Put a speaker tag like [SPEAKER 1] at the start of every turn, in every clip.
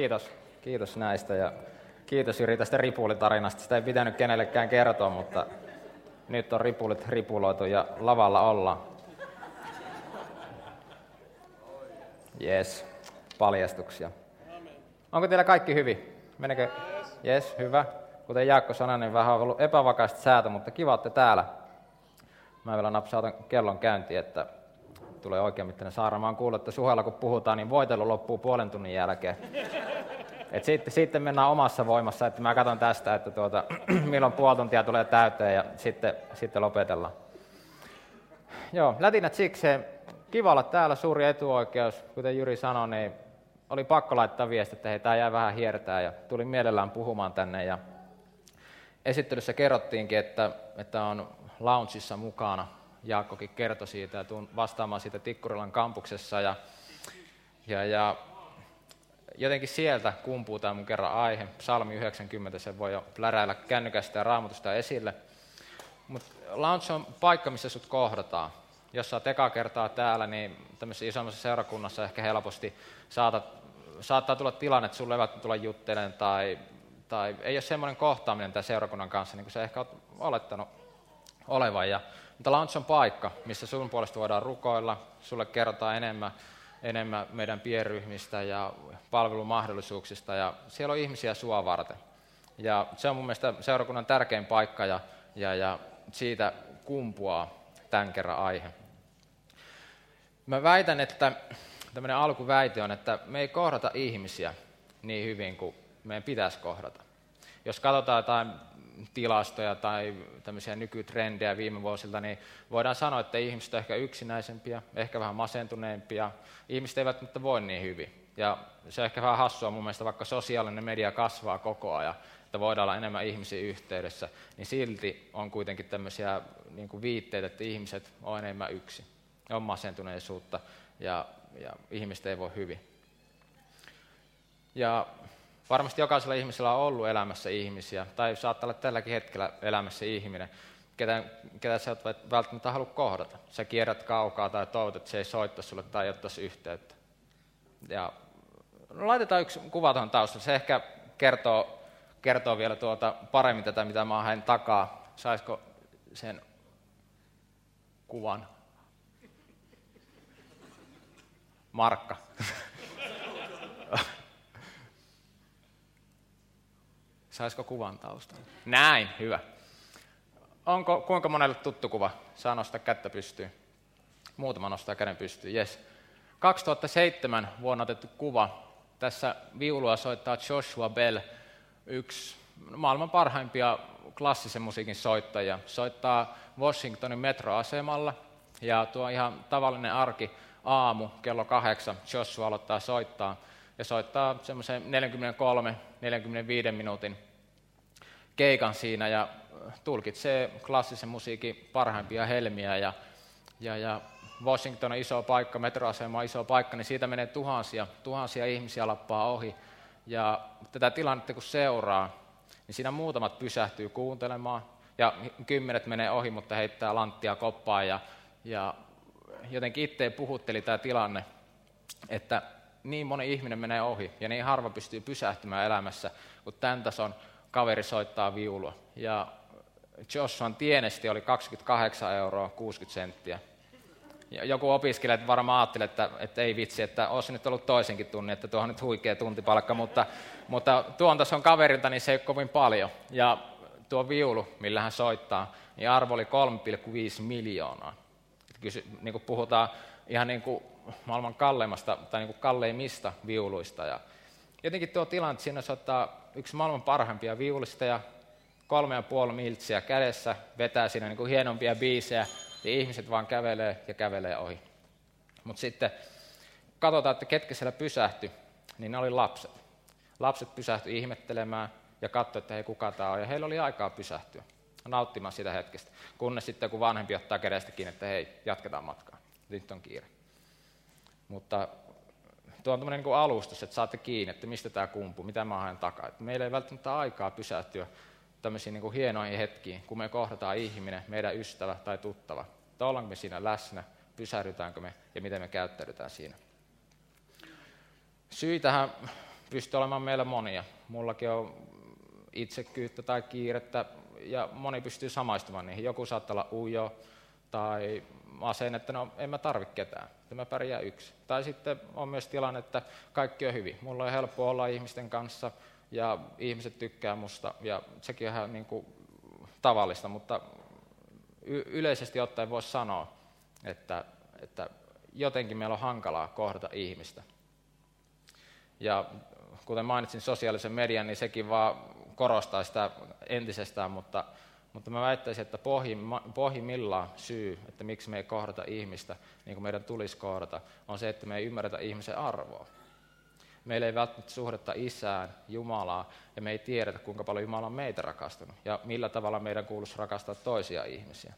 [SPEAKER 1] Kiitos. Kiitos näistä ja kiitos Jyri tästä ripulitarinasta. Sitä ei pitänyt kenellekään kertoa, mutta nyt on ripulit ripuloitu ja lavalla ollaan. Yes, paljastuksia. Onko teillä kaikki hyvin? Menekö? Yes, hyvä. Kuten Jaakko sanoi, niin vähän on ollut epävakaista säätä, mutta kiva, että täällä. Mä vielä napsautan kellon käyntiin, että tulee oikein mittainen saara. Mä oon kuullut, että suhella kun puhutaan, niin voitelu loppuu puolen tunnin jälkeen. Et sitten, sitten mennään omassa voimassa, että mä katson tästä, että tuota, milloin puoli tuntia tulee täyteen ja sitten, sitten lopetellaan. Joo, lätinät sikseen. Kiva olla täällä, suuri etuoikeus. Kuten Jyri sanoi, niin oli pakko laittaa viesti, että hei, tämä jää vähän hiertää ja tuli mielellään puhumaan tänne. Ja esittelyssä kerrottiinkin, että, että on loungeissa mukana. Jaakkokin kertoi siitä ja tuun vastaamaan siitä Tikkurilan kampuksessa. Ja, ja, ja jotenkin sieltä kumpuu tämä mun kerran aihe. Psalmi 90, se voi jo pläräillä kännykästä ja raamatusta esille. Mutta lounge on paikka, missä sut kohdataan. Jos sä oot kertaa täällä, niin tämmöisessä isommassa seurakunnassa ehkä helposti saatat, saattaa tulla tilanne, että sulle ei tulla juttelemaan tai, tai ei ole semmoinen kohtaaminen tämän seurakunnan kanssa, niin kuin sä ehkä oot olettanut olevan. Ja, mutta lounge on paikka, missä sun puolesta voidaan rukoilla, sulle kerrotaan enemmän, enemmän meidän pienryhmistä ja palvelumahdollisuuksista ja siellä on ihmisiä sua varten. Ja se on mun mielestä seurakunnan tärkein paikka ja, ja, ja siitä kumpuaa tämän kerran aihe. Mä väitän, että tämmöinen alkuväite on, että me ei kohdata ihmisiä niin hyvin kuin meidän pitäisi kohdata. Jos katsotaan jotain tilastoja tai tämmöisiä nykytrendejä viime vuosilta, niin voidaan sanoa, että ihmiset ovat ehkä yksinäisempiä, ehkä vähän masentuneempia. Ihmiset eivät mutta voi niin hyvin. Ja se on ehkä vähän hassua mun mielestä, vaikka sosiaalinen media kasvaa koko ajan, että voidaan olla enemmän ihmisiä yhteydessä, niin silti on kuitenkin tämmöisiä niin kuin viitteitä, että ihmiset on enemmän yksi. On masentuneisuutta ja, ja ihmiset ei voi hyvin. Ja varmasti jokaisella ihmisellä on ollut elämässä ihmisiä, tai saattaa olla tälläkin hetkellä elämässä ihminen, ketä, ketä sä et välttämättä halua kohdata. Sä kierrät kaukaa tai toivot, että se ei soittaisi sulle tai ottaisi yhteyttä. Ja no laitetaan yksi kuva tuohon taustalle. Se ehkä kertoo, kertoo vielä tuota paremmin tätä, mitä mä haen takaa. Saisiko sen kuvan? Markka. Saisiko kuvan taustalla? Näin, hyvä. Onko kuinka monelle tuttu kuva? Saa nostaa kättä pystyyn. Muutama nostaa käden pystyyn, yes. 2007 vuonna otettu kuva. Tässä viulua soittaa Joshua Bell, yksi maailman parhaimpia klassisen musiikin soittajia. Soittaa Washingtonin metroasemalla ja tuo ihan tavallinen arki aamu kello kahdeksan Joshua aloittaa soittaa ja soittaa semmoisen 43-45 minuutin keikan siinä ja tulkitsee klassisen musiikin parhaimpia helmiä ja, ja, ja Washington on iso paikka, metroasema on iso paikka, niin siitä menee tuhansia, tuhansia ihmisiä lappaa ohi. Ja tätä tilannetta kun seuraa, niin siinä muutamat pysähtyy kuuntelemaan, ja kymmenet menee ohi, mutta heittää lanttia koppaan, ja, ja jotenkin itse puhutteli tämä tilanne, että niin moni ihminen menee ohi, ja niin harva pystyy pysähtymään elämässä, kun tämän tason kaveri soittaa viulua. Ja Joshuan tienesti oli 28 euroa 60 senttiä joku opiskelija varmaan ajatteli, että, että ei vitsi, että olisi nyt ollut toisenkin tunnin, että tuo on nyt huikea tuntipalkka, mutta, mutta tuon tason kaverilta niin se ei ole kovin paljon. Ja tuo viulu, millä hän soittaa, niin arvo oli 3,5 miljoonaa. Kysy, niin kuin puhutaan ihan niin kuin maailman kalleimmasta tai niin kuin kalleimmista viuluista. Ja jotenkin tuo tilanne, että siinä soittaa yksi maailman parhaimpia viulista ja kolme ja puoli miltsiä kädessä, vetää siinä niin kuin hienompia biisejä, ja ihmiset vaan kävelee ja kävelee ohi. Mutta sitten katsotaan, että ketkä siellä pysähty, niin ne oli lapset. Lapset pysähtyi ihmettelemään ja katsoivat, että hei kuka tämä on, ja heillä oli aikaa pysähtyä, nauttimaan sitä hetkestä. Kunnes sitten kun vanhempi ottaa kädestä kiinni, että hei, jatketaan matkaa, nyt on kiire. Mutta tuo on tämmöinen niin alustus, että saatte kiinni, että mistä tämä kumpuu, mitä mä haen takaa. Että meillä ei välttämättä aikaa pysähtyä tämmöisiin niin kuin hienoihin hetkiin, kun me kohdataan ihminen, meidän ystävä tai tuttava. Että ollaanko me siinä läsnä, pysähdytäänkö me ja miten me käyttäydytään siinä. Syy tähän pystyy olemaan meillä monia. Mullakin on itsekyyttä tai kiirettä, ja moni pystyy samaistumaan niihin. Joku saattaa olla ujo tai aseen, että no en mä tarvitse ketään, että mä pärjään yksi. Tai sitten on myös tilanne, että kaikki on hyvin. Mulla on helppo olla ihmisten kanssa ja ihmiset tykkää musta ja sekin on ihan niin kuin tavallista, mutta y- yleisesti ottaen voisi sanoa, että, että jotenkin meillä on hankalaa kohdata ihmistä. Ja kuten mainitsin sosiaalisen median, niin sekin vaan korostaa sitä entisestään, mutta, mutta mä väittäisin, että pohjimmillaan syy, että miksi me ei kohdata ihmistä niin kuin meidän tulisi kohdata, on se, että me ei ymmärretä ihmisen arvoa. Meillä ei välttämättä suhdetta isään, Jumalaa, ja me ei tiedetä, kuinka paljon Jumala on meitä rakastanut, ja millä tavalla meidän kuuluisi rakastaa toisia ihmisiä.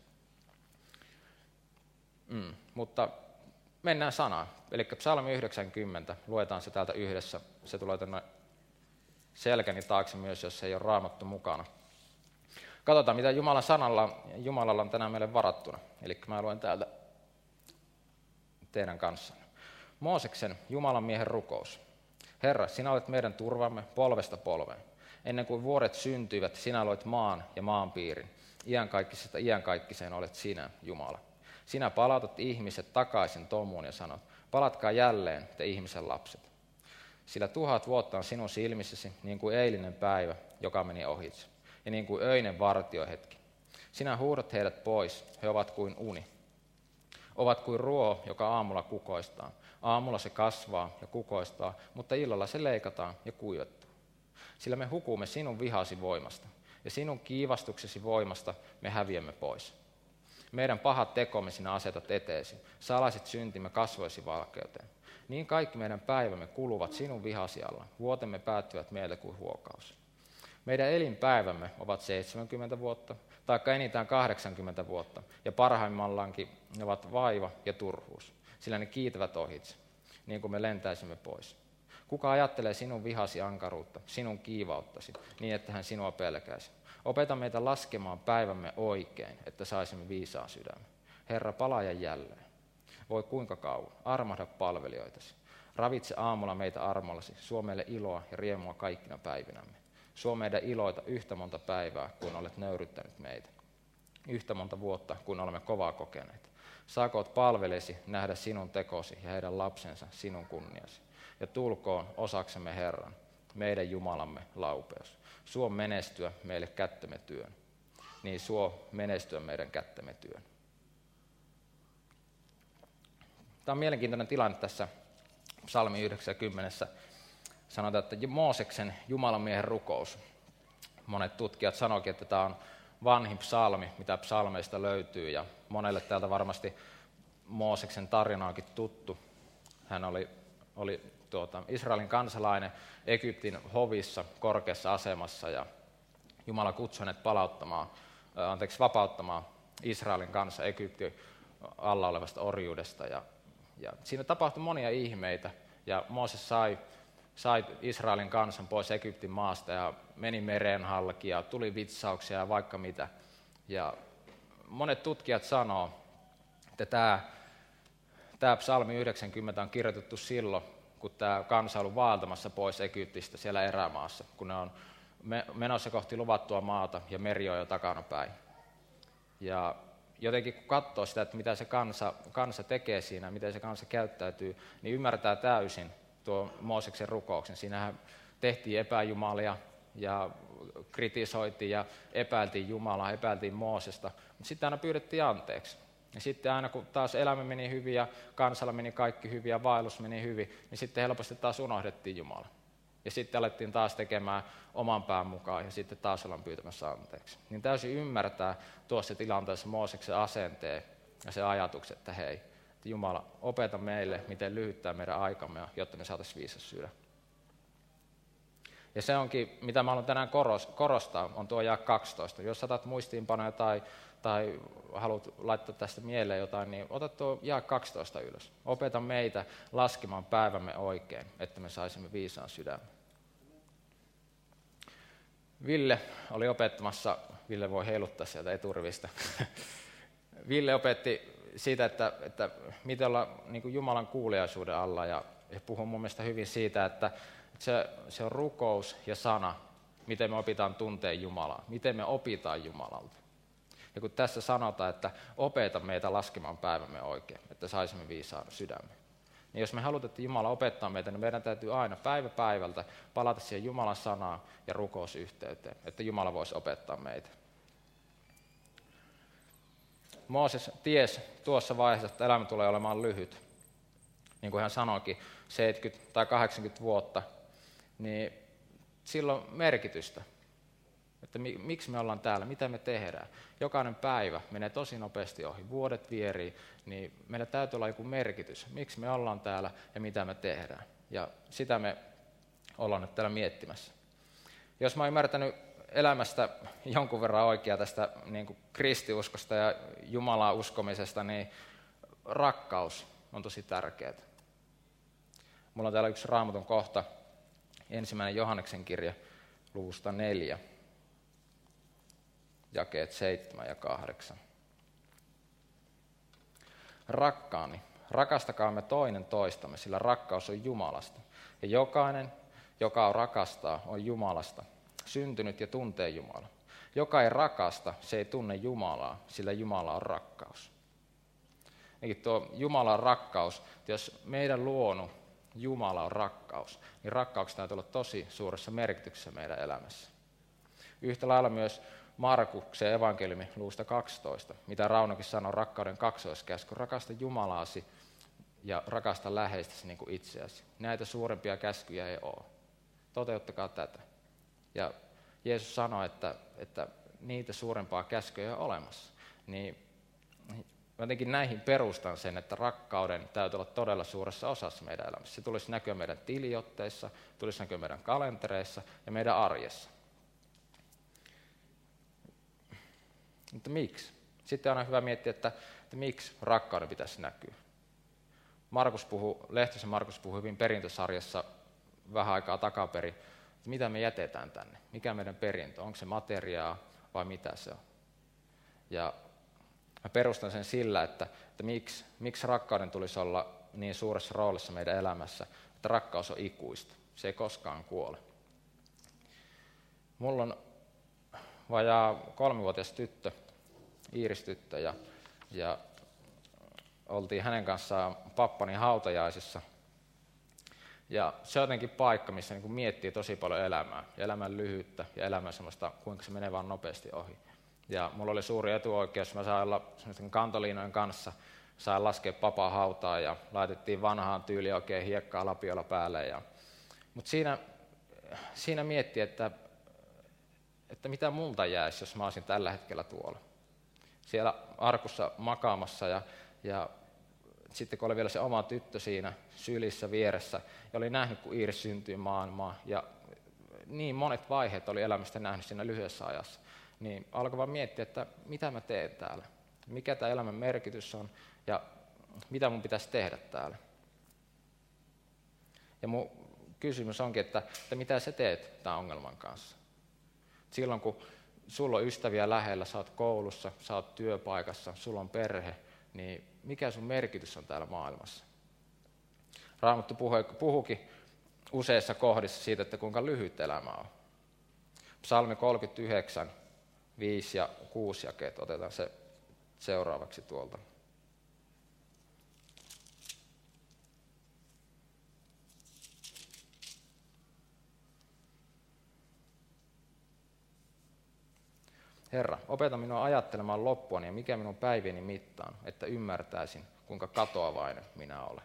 [SPEAKER 1] Mm, mutta mennään sanaan. Eli psalmi 90, luetaan se täältä yhdessä. Se tulee tänne selkäni taakse myös, jos ei ole raamattu mukana. Katsotaan, mitä Jumalan sanalla, Jumalalla on tänään meille varattuna. Eli mä luen täältä teidän kanssanne. Mooseksen, Jumalan miehen rukous. Herra, sinä olet meidän turvamme polvesta polveen. Ennen kuin vuoret syntyivät, sinä loit maan ja maan piirin. Iankaikkisesta iankaikkiseen olet sinä, Jumala. Sinä palautat ihmiset takaisin tomuun ja sanot, palatkaa jälleen, te ihmisen lapset. Sillä tuhat vuotta on sinun silmissäsi niin kuin eilinen päivä, joka meni ohitse, ja niin kuin öinen vartiohetki. Sinä huudat heidät pois, he ovat kuin uni. Ovat kuin ruo, joka aamulla kukoistaa. Aamulla se kasvaa ja kukoistaa, mutta illalla se leikataan ja kuivettuu. Sillä me hukumme sinun vihasi voimasta, ja sinun kiivastuksesi voimasta me häviämme pois. Meidän pahat tekomme sinä asetat eteesi, salaiset syntimme kasvoisi valkeuteen. Niin kaikki meidän päivämme kuluvat sinun vihasi alla, vuotemme päättyvät meille kuin huokaus. Meidän elinpäivämme ovat 70 vuotta, tai enintään 80 vuotta, ja parhaimmallaankin ne ovat vaiva ja turhuus, sillä ne kiitävät ohitse, niin kuin me lentäisimme pois. Kuka ajattelee sinun vihasi ankaruutta, sinun kiivauttasi, niin että hän sinua pelkäisi? Opeta meitä laskemaan päivämme oikein, että saisimme viisaan sydämen. Herra, palaaja jälleen. Voi kuinka kauan. Armahda palvelijoitasi. Ravitse aamulla meitä armollasi. Suo meille iloa ja riemua kaikkina päivinämme. Suo meidän iloita yhtä monta päivää, kun olet nöyryttänyt meitä. Yhtä monta vuotta, kun olemme kovaa kokeneet. Saakoot palvelesi nähdä sinun tekosi ja heidän lapsensa sinun kunniasi. Ja tulkoon osaksemme Herran, meidän Jumalamme laupeus. Suo menestyä meille kättämme työn. Niin suo menestyä meidän kättämme työn. Tämä on mielenkiintoinen tilanne tässä psalmi 90. Sanotaan, että Mooseksen Jumalan miehen rukous. Monet tutkijat sanoivat, että tämä on vanhin psalmi, mitä psalmeista löytyy, ja monelle täältä varmasti Mooseksen tarina onkin tuttu. Hän oli, oli tuota, Israelin kansalainen Egyptin hovissa korkeassa asemassa, ja Jumala kutsui hänet palauttamaan, anteeksi, vapauttamaan Israelin kanssa Egyptin alla olevasta orjuudesta. Ja ja siinä tapahtui monia ihmeitä, ja Mooses sai, sai Israelin kansan pois Egyptin maasta ja meni mereen halki ja tuli vitsauksia ja vaikka mitä. Ja monet tutkijat sanoo, että tämä, tämä psalmi 90 on kirjoitettu silloin, kun tämä kansa on vaeltamassa pois Egyptistä siellä erämaassa, kun ne on menossa kohti luvattua maata ja meri on jo takana päin. Ja jotenkin kun katsoo sitä, että mitä se kansa, kansa tekee siinä, miten se kansa käyttäytyy, niin ymmärtää täysin tuo Mooseksen rukouksen. Siinähän tehtiin epäjumalia ja kritisoitiin ja epäiltiin Jumalaa, epäiltiin Moosesta, mutta sitten aina pyydettiin anteeksi. Ja sitten aina kun taas elämä meni hyvin ja kansalla meni kaikki hyvin ja vaellus meni hyvin, niin sitten helposti taas unohdettiin Jumala. Ja sitten alettiin taas tekemään oman pään mukaan ja sitten taas ollaan pyytämässä anteeksi. Niin täysin ymmärtää tuossa tilanteessa Mooseksen asenteen ja se ajatus, että hei, että Jumala, opeta meille, miten lyhyttää meidän aikamme, jotta me saataisiin viisas sydän. Ja se onkin, mitä mä haluan tänään korostaa, on tuo jää 12. Jos saatat muistiinpanoja tai, tai haluat laittaa tästä mieleen jotain, niin ota tuo jää 12 ylös. Opeta meitä laskemaan päivämme oikein, että me saisimme viisaan sydämen. Ville oli opettamassa, Ville voi heiluttaa sieltä eturivistä. Ville opetti siitä, että, että miten olla niin Jumalan kuuliaisuuden alla ja, ja puhui mun mielestä hyvin siitä, että, Se, se on rukous ja sana, miten me opitaan tunteen Jumalaa, miten me opitaan Jumalalta. Ja kun tässä sanotaan, että opeta meitä laskemaan päivämme oikein, että saisimme viisaan sydämen. Niin jos me halutaan, että Jumala opettaa meitä, niin meidän täytyy aina päivä päivältä palata siihen Jumalan sanaan ja rukousyhteyteen, että Jumala voisi opettaa meitä. Mooses ties tuossa vaiheessa, että elämä tulee olemaan lyhyt. Niin kuin hän sanoikin, 70 tai 80 vuotta, niin sillä on merkitystä. Että miksi me ollaan täällä, mitä me tehdään. Jokainen päivä menee tosi nopeasti ohi, vuodet vierii, niin meillä täytyy olla joku merkitys, miksi me ollaan täällä ja mitä me tehdään. Ja sitä me ollaan nyt täällä miettimässä. Jos mä oon ymmärtänyt elämästä jonkun verran oikea tästä niin kuin kristiuskosta ja Jumalaa uskomisesta, niin rakkaus on tosi tärkeää. Mulla on täällä yksi raamatun kohta, ensimmäinen Johanneksen kirja luvusta neljä, jakeet seitsemän ja kahdeksan. Rakkaani, rakastakaamme toinen toistamme, sillä rakkaus on Jumalasta. Ja jokainen, joka on rakastaa, on Jumalasta, syntynyt ja tuntee Jumala. Joka ei rakasta, se ei tunne Jumalaa, sillä Jumala on rakkaus. Eli tuo Jumalan rakkaus, jos meidän luonu Jumala on rakkaus, niin rakkauksen täytyy olla tosi suuressa merkityksessä meidän elämässä. Yhtä lailla myös Markuksen evankeliumi luusta 12, mitä Raunokin sanoi, rakkauden kaksoiskäsky, rakasta Jumalaasi ja rakasta läheistäsi niin kuin itseäsi. Näitä suurempia käskyjä ei ole. Toteuttakaa tätä. Ja Jeesus sanoi, että, että niitä suurempaa käskyjä ei ole olemassa. Niin jotenkin näihin perustan sen, että rakkauden täytyy olla todella suuressa osassa meidän elämässä. Se tulisi näkyä meidän tiliotteissa, tulisi näkyä meidän kalentereissa ja meidän arjessa. Mutta miksi? Sitten on hyvä miettiä, että, että miksi rakkauden pitäisi näkyä. Markus puhuu, Lehtosen Markus puhuu hyvin perintösarjassa vähän aikaa takaperin, että mitä me jätetään tänne, mikä meidän perintö, onko se materiaa vai mitä se on. Ja mä perustan sen sillä, että, että miksi, miksi rakkauden tulisi olla niin suuressa roolissa meidän elämässä, että rakkaus on ikuista, se ei koskaan kuole. Mulla on vajaa kolmivuotias tyttö, Iiristyttö, ja, ja oltiin hänen kanssaan pappani hautajaisissa. Ja se on jotenkin paikka, missä niin miettii tosi paljon elämää, ja elämän lyhyyttä ja elämän semmoista, kuinka se menee vaan nopeasti ohi. Ja mulla oli suuri etuoikeus, mä sain olla kantoliinojen kanssa, sain laskea papaa hautaa ja laitettiin vanhaan tyyliin oikein hiekkaa lapiolla päälle. Ja, mutta siinä, siinä mietti, että, että mitä multa jäisi, jos mä olisin tällä hetkellä tuolla. Siellä arkussa makaamassa ja, ja sitten kun oli vielä se oma tyttö siinä sylissä vieressä ja oli nähnyt, kun Iiris syntyi maailmaan ja niin monet vaiheet oli elämästä nähnyt siinä lyhyessä ajassa, niin alkoi vaan miettiä, että mitä mä teen täällä, mikä tämä elämän merkitys on ja mitä mun pitäisi tehdä täällä. Ja mun kysymys onkin, että, että mitä sä teet tämän ongelman kanssa. Silloin kun sulla on ystäviä lähellä, sä oot koulussa, sä oot työpaikassa, sulla on perhe, niin mikä sun merkitys on täällä maailmassa? Raamattu puhukin useissa kohdissa siitä, että kuinka lyhyt elämä on. Psalmi 39, 5 ja 6 jakeet, otetaan se seuraavaksi tuolta. Herra, opeta minua ajattelemaan loppuani ja mikä minun päivieni mittaan, että ymmärtäisin, kuinka katoavainen minä olen.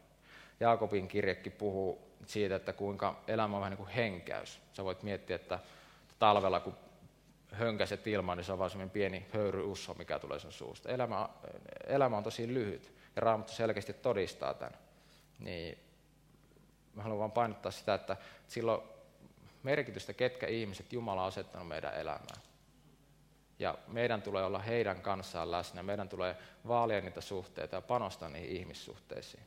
[SPEAKER 1] Jaakobin kirjekin puhuu siitä, että kuinka elämä on vähän niin kuin henkäys. Sä voit miettiä, että talvella kun hönkäset ilmaan, niin se on vain semmoinen pieni höyryusso, mikä tulee sun suusta. Elämä, elämä on tosi lyhyt ja Raamattu selkeästi todistaa tämän. Niin mä haluan vain painottaa sitä, että silloin merkitystä, ketkä ihmiset Jumala on asettanut meidän elämään. Ja meidän tulee olla heidän kanssaan läsnä. Meidän tulee vaalia niitä suhteita ja panostaa niihin ihmissuhteisiin.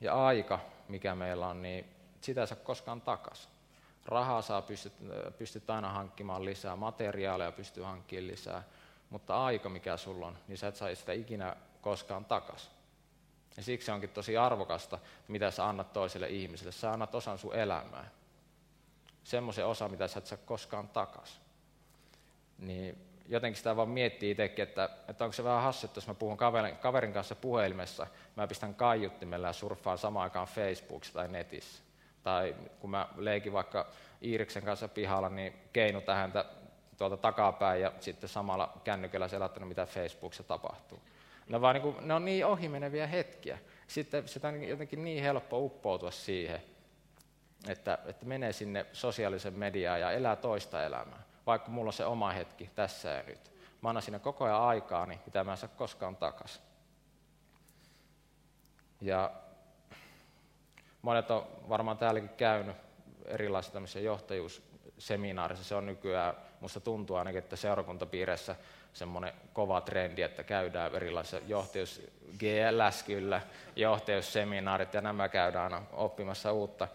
[SPEAKER 1] Ja aika, mikä meillä on, niin sitä ei saa koskaan takaisin. Rahaa saa pystyt, pystyt aina hankkimaan lisää, materiaaleja pystyy hankkimaan lisää, mutta aika, mikä sulla on, niin sä et saa sitä ikinä koskaan takaisin. Ja siksi onkin tosi arvokasta, mitä sä annat toiselle ihmiselle. Sä annat osan sun elämää. Semmoisen osa, mitä sä et saa koskaan takas. Niin jotenkin sitä vaan miettii itsekin, että, että onko se vähän hassu, jos mä puhun kaverin, kaverin kanssa puhelimessa, mä pistän kaiuttimella ja surffaan samaan aikaan Facebookissa tai netissä. Tai kun mä leikin vaikka Iiriksen kanssa pihalla, niin keinutan häntä tuolta takapäin ja sitten samalla kännykällä selattanut, mitä Facebookissa tapahtuu. Ne, vaan niin kuin, ne on niin ohimeneviä hetkiä. Sitten sitä on jotenkin niin helppo uppoutua siihen, että, että menee sinne sosiaalisen mediaan ja elää toista elämää, vaikka mulla on se oma hetki tässä ja nyt. Mä annan siinä koko ajan aikaa, niin mitä mä en saa koskaan takaisin. Ja monet on varmaan täälläkin käynyt erilaisissa tämmöisissä johtajuusseminaarissa. Se on nykyään, musta tuntuu ainakin, että seurakuntapiireissä semmoinen kova trendi, että käydään erilaisissa johtajuus, GLS kyllä, johtajuusseminaarit ja nämä käydään aina oppimassa uutta.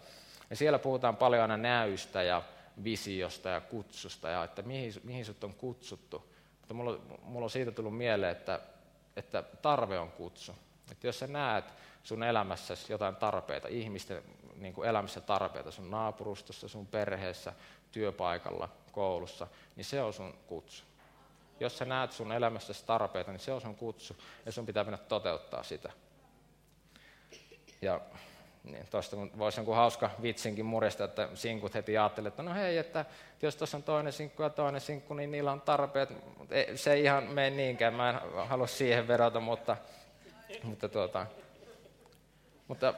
[SPEAKER 1] Ja siellä puhutaan paljon aina näystä ja visiosta ja kutsusta ja että mihin, mihin sut on kutsuttu. Mutta mulla, mulla on siitä tullut mieleen, että, että tarve on kutsu. Että jos sä näet sun elämässäsi jotain tarpeita, ihmisten niin kuin elämässä tarpeita sun naapurustossa, sun perheessä, työpaikalla, koulussa, niin se on sun kutsu. Jos sä näet sun elämässäsi tarpeita, niin se on sun kutsu ja sun pitää mennä toteuttaa sitä. Ja niin tuosta voisi jonkun hauska vitsinkin murjesta, että sinkut heti ajattelee, että no hei, että jos tuossa on toinen sinkku ja toinen sinkku, niin niillä on tarpeet. Se ei ihan mene niinkään, mä en halua siihen vedota, mutta, mutta, tuota, mutta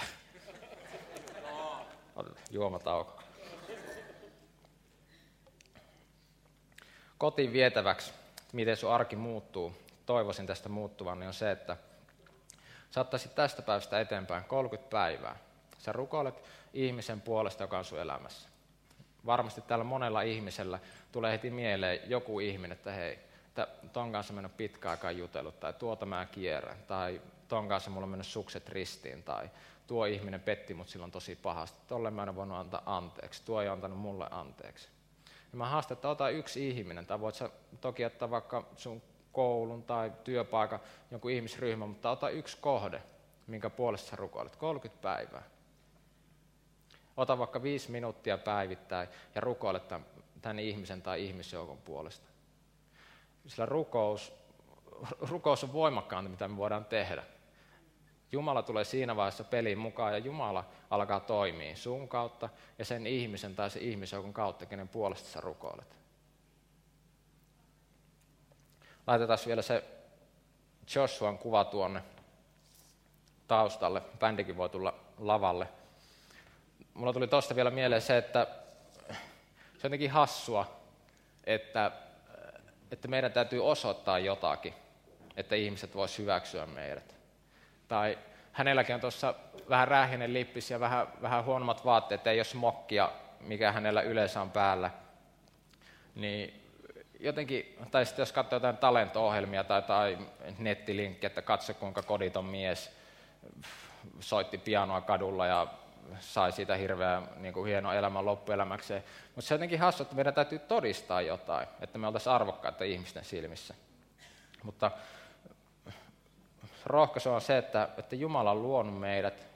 [SPEAKER 1] juomatauko. Kotiin vietäväksi, miten sun arki muuttuu, toivoisin tästä muuttuvan, niin on se, että saattaisit tästä päivästä eteenpäin 30 päivää. Sä rukoilet ihmisen puolesta, joka on sun elämässä. Varmasti täällä monella ihmisellä tulee heti mieleen joku ihminen, että hei, ton kanssa mennyt pitkä aikaa jutellut, tai tuota mä kierrän, tai ton kanssa mulla on mennyt sukset ristiin, tai tuo ihminen petti mut silloin tosi pahasti, tolle mä en voinut antaa anteeksi, tuo ei antanut mulle anteeksi. Ja mä haastan, että ota yksi ihminen, tai voit sä toki ottaa vaikka sun koulun tai työpaikan jonkun ihmisryhmän, mutta ota yksi kohde, minkä puolesta sä rukoilet, 30 päivää. Ota vaikka viisi minuuttia päivittäin ja rukoile tämän, tämän ihmisen tai ihmisjoukon puolesta. Sillä rukous, rukous on voimakkaampi, mitä me voidaan tehdä. Jumala tulee siinä vaiheessa peliin mukaan ja Jumala alkaa toimia sun kautta ja sen ihmisen tai sen ihmisjoukon kautta, kenen puolesta sä rukoilet. Laitetaan vielä se Joshuan kuva tuonne taustalle. Bändikin voi tulla lavalle. Mulla tuli tuosta vielä mieleen se, että se on jotenkin hassua, että, että meidän täytyy osoittaa jotakin, että ihmiset voisivat hyväksyä meidät. Tai hänelläkin on tuossa vähän rähjinen lippis ja vähän, vähän huonommat vaatteet, ei ole smokkia, mikä hänellä yleensä on päällä. Niin jotenkin, tai sitten jos katsoo jotain talento-ohjelmia tai, tai nettilinkki, että katso kuinka koditon mies soitti pianoa kadulla ja sai siitä hirveän niin kuin hieno elämän loppuelämäkseen. Mutta se on jotenkin hassu, että meidän täytyy todistaa jotain, että me oltaisiin arvokkaita ihmisten silmissä. Mutta rohkaisu on se, että, että Jumala on luonut meidät,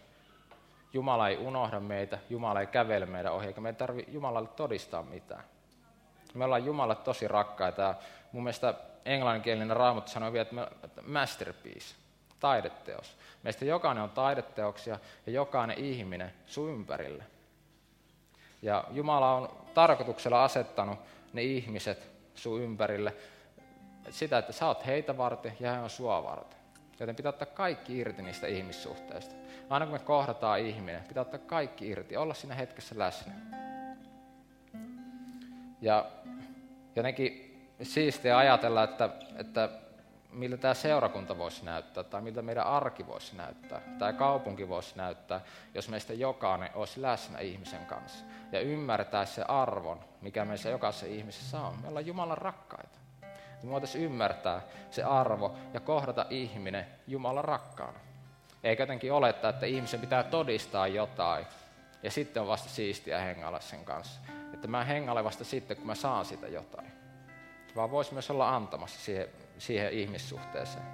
[SPEAKER 1] Jumala ei unohda meitä, Jumala ei kävele meidän ohi, eikä meidän tarvitse Jumalalle todistaa mitään. Me ollaan Jumala tosi rakkaita ja mun mielestä englanninkielinen raamattu sanoo vielä, että, masterpiece, taideteos. Meistä jokainen on taideteoksia ja jokainen ihminen sun ympärille. Ja Jumala on tarkoituksella asettanut ne ihmiset sun ympärille sitä, että sä oot heitä varten ja he on sua varten. Joten pitää ottaa kaikki irti niistä ihmissuhteista. Aina kun me kohdataan ihminen, pitää ottaa kaikki irti, olla siinä hetkessä läsnä. Ja jotenkin siistiä ajatella, että, että miltä tämä seurakunta voisi näyttää, tai miltä meidän arki voisi näyttää, tai kaupunki voisi näyttää, jos meistä jokainen olisi läsnä ihmisen kanssa ja ymmärtää se arvon, mikä meissä jokaisessa ihmisessä on. Me ollaan Jumalan rakkaita. Me voitaisiin ymmärtää se arvo ja kohdata ihminen Jumalan rakkaana. Eikä jotenkin olettaa, että ihmisen pitää todistaa jotain, ja sitten on vasta siistiä hengalla sen kanssa että mä hengailen vasta sitten, kun mä saan sitä jotain. Vaan voisi myös olla antamassa siihen, siihen ihmissuhteeseen.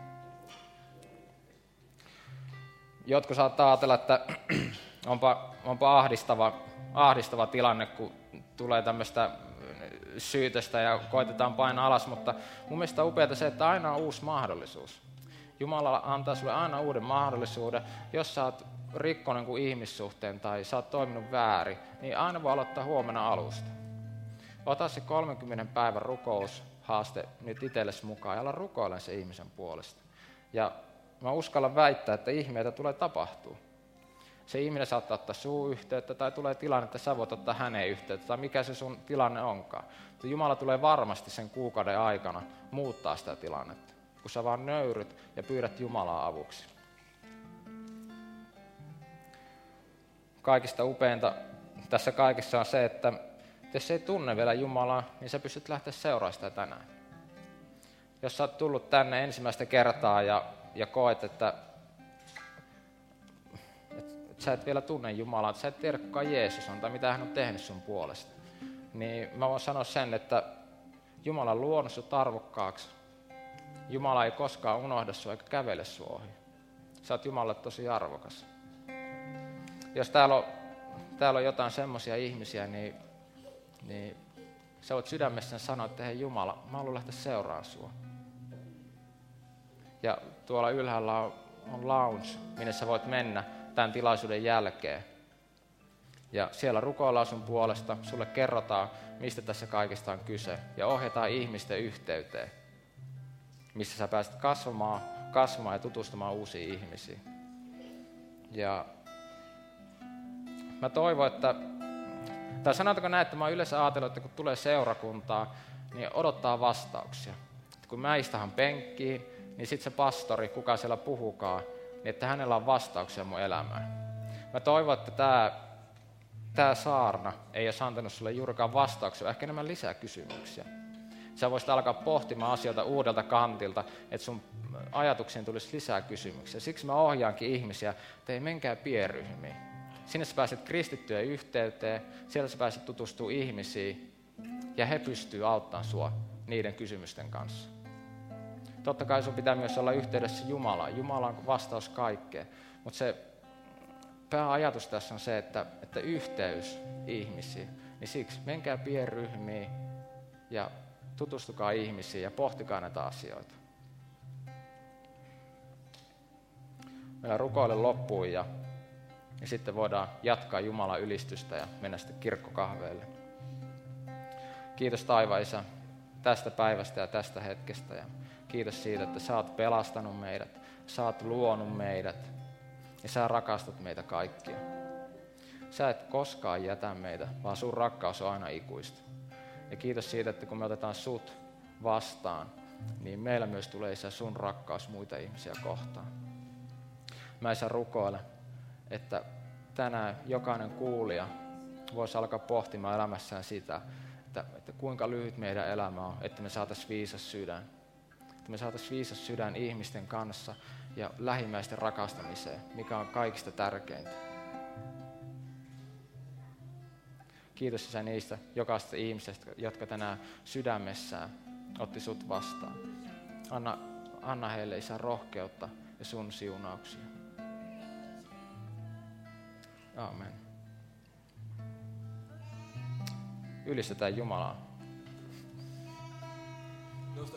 [SPEAKER 1] Jotkut saattaa ajatella, että onpa, onpa ahdistava, ahdistava tilanne, kun tulee tämmöistä syytöstä ja koitetaan painaa alas, mutta mun mielestä on upeata se, että aina on uusi mahdollisuus. Jumala antaa sulle aina uuden mahdollisuuden, jos sä oot rikkonen kuin ihmissuhteen tai sä oot toiminut väärin, niin aina voi aloittaa huomenna alusta. Ota se 30 päivän rukoushaaste nyt itsellesi mukaan ja ala se ihmisen puolesta. Ja mä uskallan väittää, että ihmeitä tulee tapahtua. Se ihminen saattaa ottaa suu yhteyttä tai tulee tilanne, että sä voit ottaa häneen yhteyttä tai mikä se sun tilanne onkaan. Mutta Jumala tulee varmasti sen kuukauden aikana muuttaa sitä tilannetta, kun sä vaan nöyryt ja pyydät Jumalaa avuksi. Kaikista upeinta tässä kaikessa on se, että jos ei tunne vielä Jumalaa, niin sä pystyt lähteä seuraamaan sitä tänään. Jos sä oot tullut tänne ensimmäistä kertaa ja, ja koet, että, että, sä et vielä tunne Jumalaa, että sä et tiedä kuka Jeesus on tai mitä hän on tehnyt sun puolesta, niin mä voin sanoa sen, että Jumala on luonut sut arvokkaaksi. Jumala ei koskaan unohda sua eikä kävele sua ohi. Sä oot Jumalalle tosi arvokas. Jos täällä on, täällä on jotain semmoisia ihmisiä, niin, niin sä voit sydämessä sanoa, että hei Jumala, mä haluan lähteä seuraamaan sua. Ja tuolla ylhäällä on, on lounge, minne sä voit mennä tämän tilaisuuden jälkeen. Ja siellä rukoillaan sun puolesta, sulle kerrotaan, mistä tässä kaikesta on kyse. Ja ohjataan ihmisten yhteyteen, missä sä pääset kasvamaan, kasvamaan ja tutustumaan uusiin ihmisiin. Ja mä toivon, että, tai sanotaanko näin, että mä oon yleensä ajatellut, että kun tulee seurakuntaa, niin odottaa vastauksia. Että kun mä istahan penkkiin, niin sitten se pastori, kuka siellä puhukaa, niin että hänellä on vastauksia mun elämään. Mä toivon, että tämä tämä saarna ei ole antanut sulle juurikaan vastauksia, ehkä enemmän lisää kysymyksiä. Sä voisit alkaa pohtimaan asioita uudelta kantilta, että sun ajatuksiin tulisi lisää kysymyksiä. Siksi mä ohjaankin ihmisiä, että ei menkää pienryhmiin. Sinne sä pääset kristittyä yhteyteen, siellä sä pääset tutustumaan ihmisiin, ja he pystyvät auttamaan sua niiden kysymysten kanssa. Totta kai sun pitää myös olla yhteydessä Jumalaan. Jumala on vastaus kaikkeen. Mutta se pääajatus tässä on se, että, että yhteys ihmisiin. Niin siksi menkää pienryhmiin ja tutustukaa ihmisiin ja pohtikaa näitä asioita. Meillä rukoille loppuun ja, ja sitten voidaan jatkaa Jumalan ylistystä ja mennä sitten kirkkokahveille. Kiitos taivaisa tästä päivästä ja tästä hetkestä ja kiitos siitä, että sä oot pelastanut meidät, sä oot luonut meidät ja sä rakastat meitä kaikkia. Sä et koskaan jätä meitä, vaan sun rakkaus on aina ikuista. Ja kiitos siitä, että kun me otetaan sut vastaan, niin meillä myös tulee isä sun rakkaus muita ihmisiä kohtaan. Mä isä rukoile, että tänään jokainen kuulija voisi alkaa pohtimaan elämässään sitä, että, että kuinka lyhyt meidän elämä on, että me saataisiin viisas sydän. Että me saataisiin viisas sydän ihmisten kanssa, ja lähimmäisten rakastamiseen, mikä on kaikista tärkeintä. Kiitos Isä niistä jokaisesta ihmisestä, jotka tänään sydämessään otti sut vastaan. Anna, anna heille Isä rohkeutta ja sun siunauksia. Aamen. Ylistetään Jumalaa. Nostaa